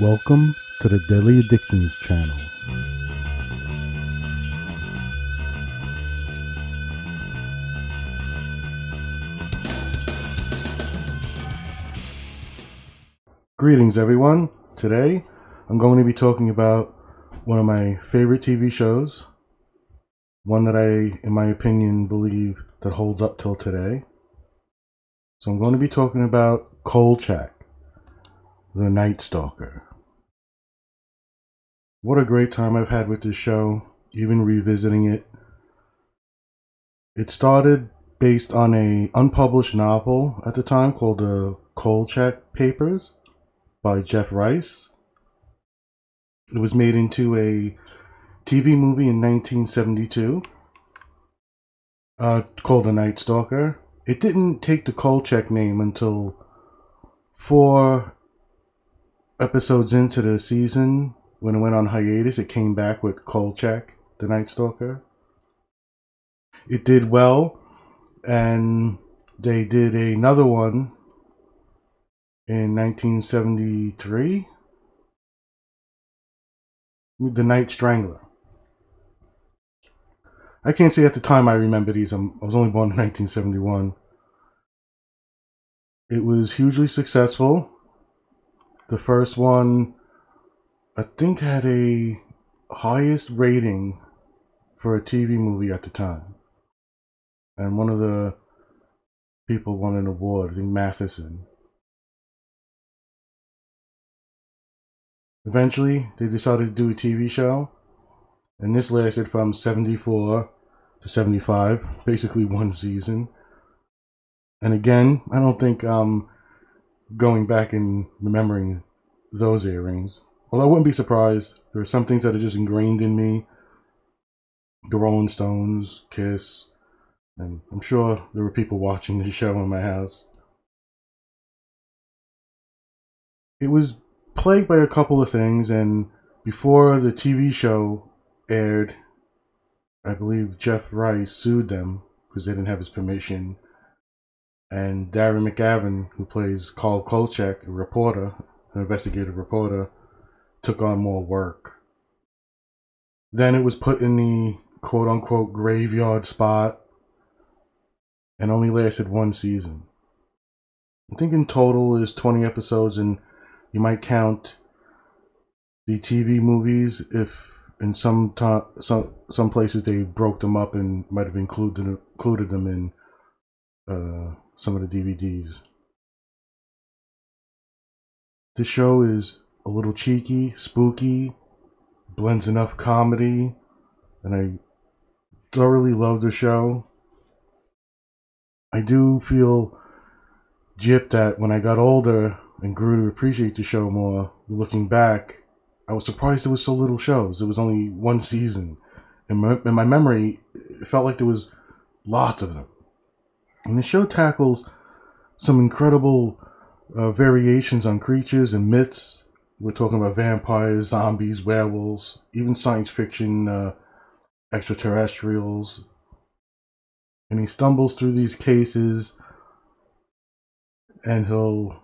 Welcome to the Deadly Addictions channel. Greetings, everyone. Today, I'm going to be talking about one of my favorite TV shows, one that I, in my opinion, believe that holds up till today. So, I'm going to be talking about Kolchak, the Night Stalker. What a great time I've had with this show, even revisiting it. It started based on a unpublished novel at the time called the Kolchak Papers by Jeff Rice. It was made into a TV movie in 1972 uh, called The Night Stalker. It didn't take the Kolchak name until four episodes into the season. When it went on hiatus, it came back with Kolchak, The Night Stalker. It did well, and they did another one in 1973 The Night Strangler. I can't say at the time I remember these. I'm, I was only born in 1971. It was hugely successful. The first one, I think, had a highest rating for a TV movie at the time. And one of the people won an award, I think Matheson. Eventually, they decided to do a TV show, and this lasted from 74 to 75, basically one season. And again, I don't think um, going back and remembering those earrings, well, I wouldn't be surprised. There are some things that are just ingrained in me. The Rolling Stones, Kiss, and I'm sure there were people watching the show in my house. It was plagued by a couple of things, and before the TV show aired, I believe Jeff Rice sued them because they didn't have his permission. And Darren McGavin, who plays Carl Kolchak, a reporter, an investigative reporter, took on more work. Then it was put in the quote unquote graveyard spot and only lasted one season. I think in total is 20 episodes and you might count the TV movies if in some to- some some places they broke them up and might have included included them in uh, some of the DVDs. The show is a little cheeky, spooky, blends enough comedy, and I thoroughly love the show. I do feel gypped that when I got older and grew to appreciate the show more, looking back, I was surprised there was so little shows. There was only one season. In my, in my memory, it felt like there was lots of them. And the show tackles some incredible uh, variations on creatures and myths. We're talking about vampires, zombies, werewolves, even science fiction uh, extraterrestrials. And he stumbles through these cases and he'll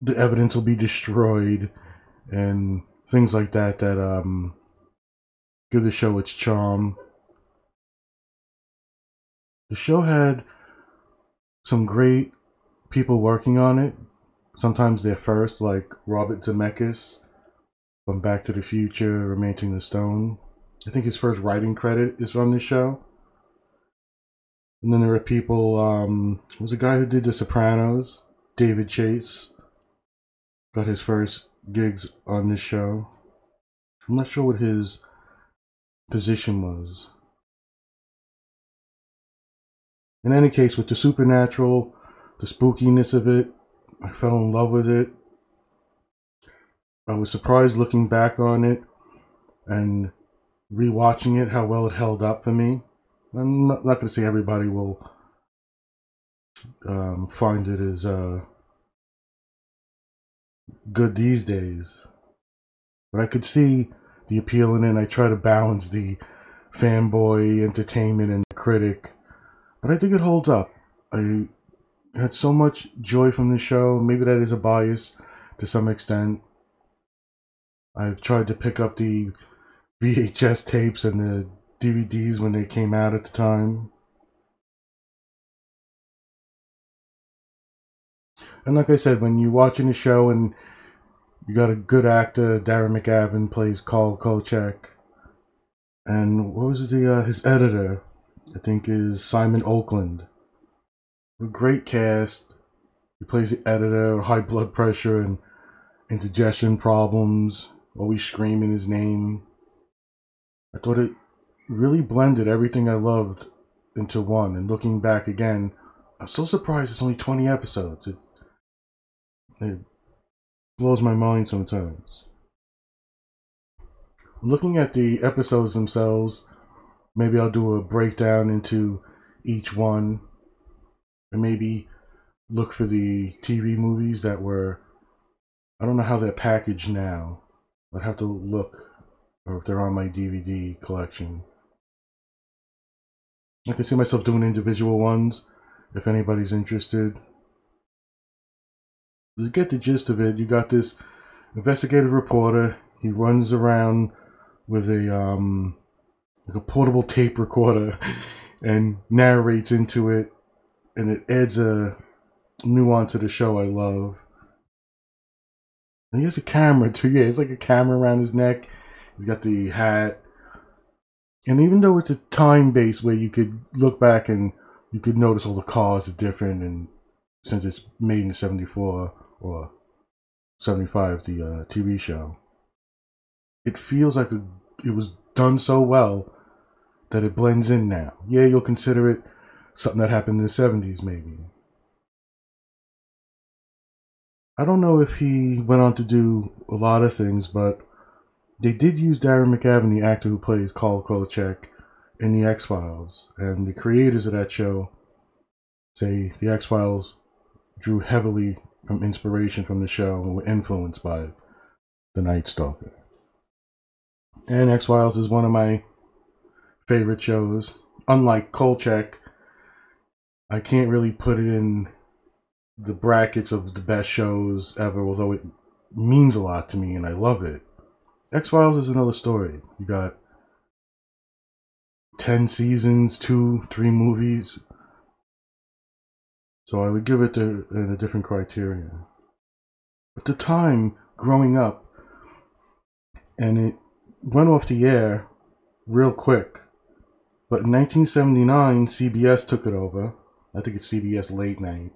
the evidence will be destroyed and things like that that um give the show its charm. The show had some great people working on it. Sometimes they're first, like Robert Zemeckis from Back to the Future, Romancing the Stone. I think his first writing credit is on this show. And then there are people, um, there was a guy who did The Sopranos, David Chase, got his first gigs on this show. I'm not sure what his position was. In any case, with the supernatural, the spookiness of it, I fell in love with it. I was surprised looking back on it and rewatching it how well it held up for me. I'm not, not going to say everybody will um, find it as uh, good these days, but I could see the appeal in it. And I try to balance the fanboy entertainment and the critic, but I think it holds up. I had so much joy from the show. Maybe that is a bias to some extent. I've tried to pick up the VHS tapes and the DVDs when they came out at the time. And like I said, when you're watching the show and you got a good actor, Darren McGavin plays Carl Kolchak, and what was the uh, his editor? I think is Simon Oakland. A great cast. He plays the editor, high blood pressure and indigestion problems, always screaming his name. I thought it really blended everything I loved into one. And looking back again, I'm so surprised it's only 20 episodes. It, it blows my mind sometimes. Looking at the episodes themselves, maybe I'll do a breakdown into each one and maybe look for the TV movies that were I don't know how they're packaged now. I'd have to look or if they're on my DVD collection. I can see myself doing individual ones if anybody's interested. To get the gist of it, you got this investigative reporter. He runs around with a um like a portable tape recorder and narrates into it and it adds a nuance to the show I love. And he has a camera too. Yeah, it's like a camera around his neck. He's got the hat. And even though it's a time base where you could look back and you could notice all the cars are different, and since it's made in '74 or '75, the uh, TV show, it feels like a, it was done so well that it blends in now. Yeah, you'll consider it something that happened in the 70s, maybe. I don't know if he went on to do a lot of things, but they did use Darren McGavin, the actor who plays Carl Kolchak, in the X Files, and the creators of that show say the X Files drew heavily from inspiration from the show and were influenced by the Night Stalker. And X Files is one of my favorite shows. Unlike Kolchak, I can't really put it in the brackets of the best shows ever, although it means a lot to me and I love it. X Files is another story. You got 10 seasons, two, three movies. So I would give it to, a different criteria. At the time, growing up, and it went off the air real quick. But in 1979, CBS took it over. I think it's CBS Late Night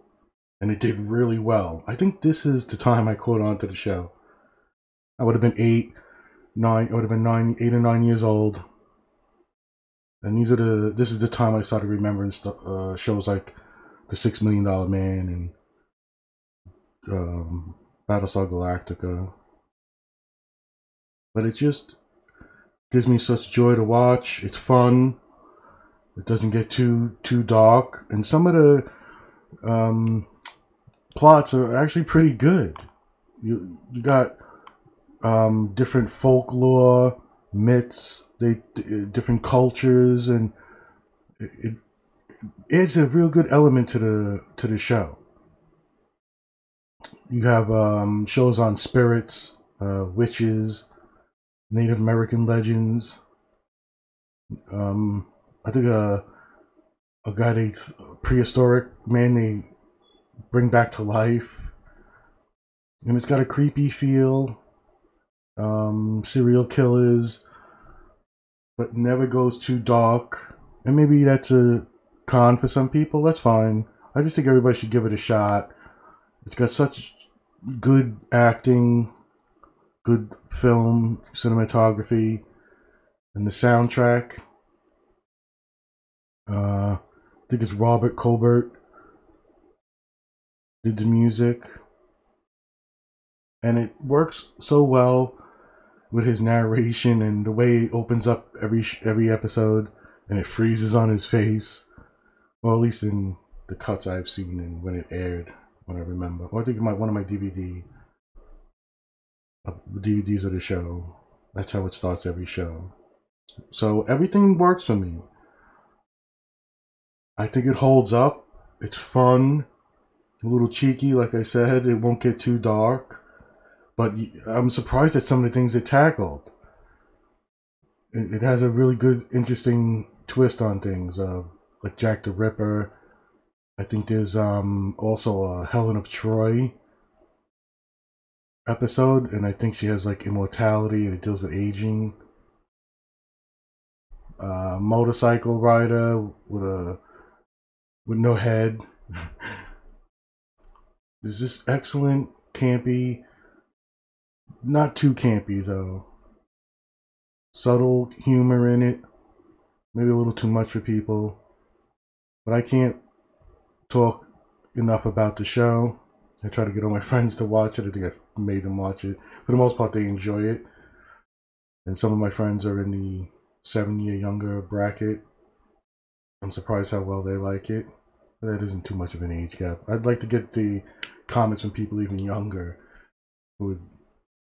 and it did really well. I think this is the time I caught on to the show. I would have been eight, nine. I would have been nine, eight or nine years old, and these are the. This is the time I started remembering st- uh, shows like the Six Million Dollar Man and um, Battlestar Galactica. But it just gives me such joy to watch. It's fun. It doesn't get too too dark, and some of the um, plots are actually pretty good. You you got um, different folklore, myths, they different cultures, and it, it's a real good element to the to the show. You have um, shows on spirits, uh, witches, Native American legends. Um, I think a a guy they prehistoric man they bring back to life. And it's got a creepy feel. Um, serial killers, but never goes too dark. And maybe that's a con for some people. That's fine. I just think everybody should give it a shot. It's got such good acting, good film, cinematography, and the soundtrack. Uh, I think it's Robert Colbert did the music, and it works so well with his narration and the way he opens up every every episode, and it freezes on his face. Well, at least in the cuts I've seen and when it aired, when I remember. Or I think my one of my DVD DVDs of the show. That's how it starts every show. So everything works for me. I think it holds up. It's fun a little cheeky, like I said. It won't get too dark. but I'm surprised at some of the things it tackled. It, has a really good, interesting twist on things, uh, like Jack the Ripper. I think there's um, also a Helen of Troy episode, and I think she has like immortality and it deals with aging. Uh, motorcycle rider with a with no head. is this excellent, campy, not too campy though. Subtle humor in it, maybe a little too much for people, but I can't talk enough about the show. I try to get all my friends to watch it. I think I made them watch it. For the most part, they enjoy it. And some of my friends are in the seven year younger bracket. I'm surprised how well they like it. But that isn't too much of an age gap. I'd like to get the comments from people even younger who would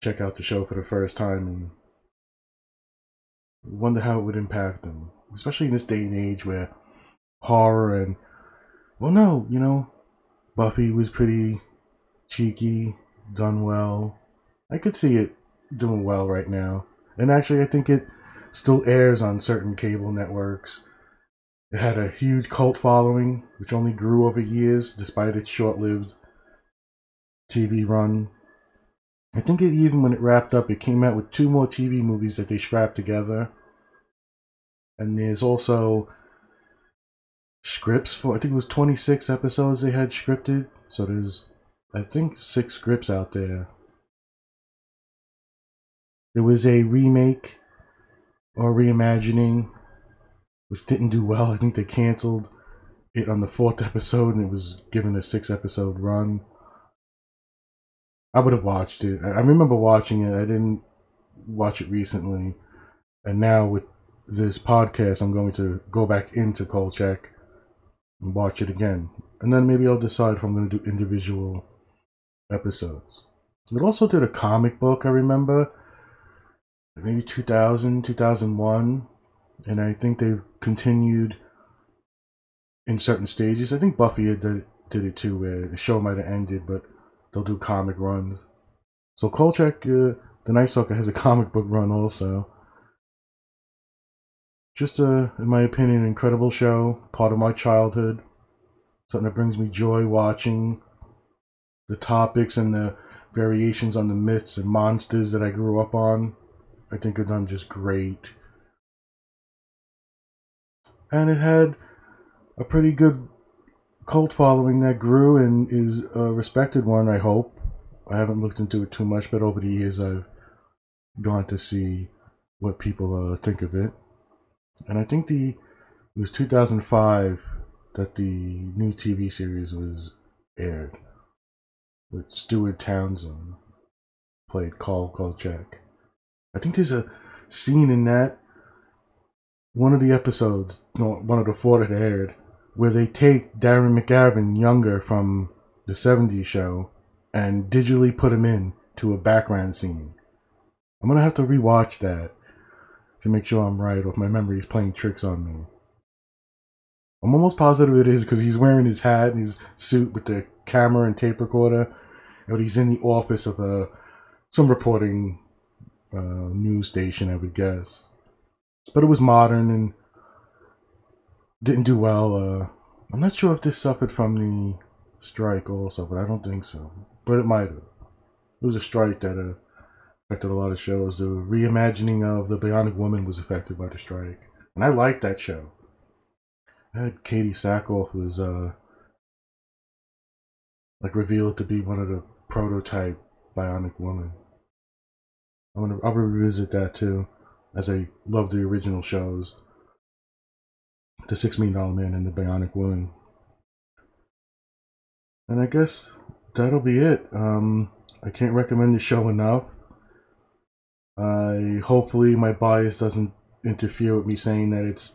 check out the show for the first time and wonder how it would impact them. Especially in this day and age where horror and well no, you know, Buffy was pretty cheeky, done well. I could see it doing well right now. And actually, I think it still airs on certain cable networks. It had a huge cult following, which only grew over years despite its short lived TV run. I think it even when it wrapped up, it came out with two more TV movies that they scrapped together. And there's also scripts for, I think it was 26 episodes they had scripted. So there's I think six scripts out there. There was a remake or reimagining, which didn't do well. I think they canceled it on the fourth episode and it was given a six episode run. I would have watched it. I remember watching it. I didn't watch it recently. And now with this podcast, I'm going to go back into Kolchak and watch it again. And then maybe I'll decide if I'm going to do individual episodes. It also did a comic book, I remember, maybe 2000, 2001, and I think they've continued in certain stages. I think Buffy did, did it too, where the show might have ended, but they'll do comic runs. So Kolchak, uh, the Night Stalker, has a comic book run also. Just a, in my opinion, an incredible show, part of my childhood, something that brings me joy watching the topics and the variations on the myths and monsters that I grew up on. I think are done just great. And it had a pretty good cult following that grew and is a respected one, I hope. I haven't looked into it too much, but over the years I've gone to see what people uh, think of it. And I think the it was 2005 that the new TV series was aired with Stuart Townsend played Carl Kolchak. I think there's a scene in that one of the episodes, one of the four that aired, where they take Darren McGavin younger from the 70s show and digitally put him in to a background scene. I'm gonna have to rewatch that to make sure I'm right, or if my memory is playing tricks on me. I'm almost positive it is because he's wearing his hat and his suit with the camera and tape recorder, but he's in the office of a some reporting uh, news station, I would guess. But it was modern and didn't do well. Uh, I'm not sure if this suffered from the strike also, but I don't think so. But it might have. It was a strike that uh, affected a lot of shows. The reimagining of the Bionic Woman was affected by the strike, and I liked that show. I had Katee Sackhoff was uh, like revealed to be one of the prototype Bionic Woman. I'm gonna I'll revisit that too, as I love the original shows. The Six Million Dollar Man and the Bionic Woman. And I guess that'll be it. Um, I can't recommend the show enough. I hopefully my bias doesn't interfere with me saying that it's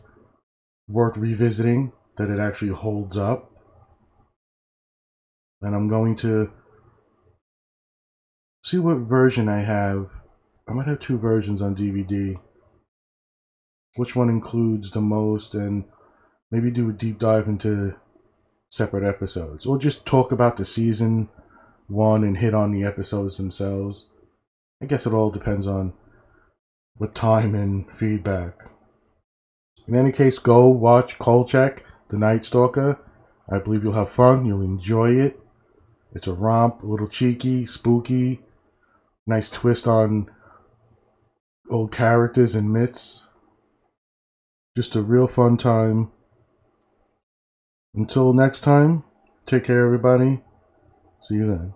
worth revisiting, that it actually holds up. And I'm going to see what version I have. I might have two versions on DVD. Which one includes the most, and maybe do a deep dive into separate episodes, or just talk about the season one and hit on the episodes themselves. I guess it all depends on what time and feedback. In any case, go watch Kolchak, The Night Stalker. I believe you'll have fun. You'll enjoy it. It's a romp, a little cheeky, spooky, nice twist on old characters and myths. Just a real fun time. Until next time, take care, everybody. See you then.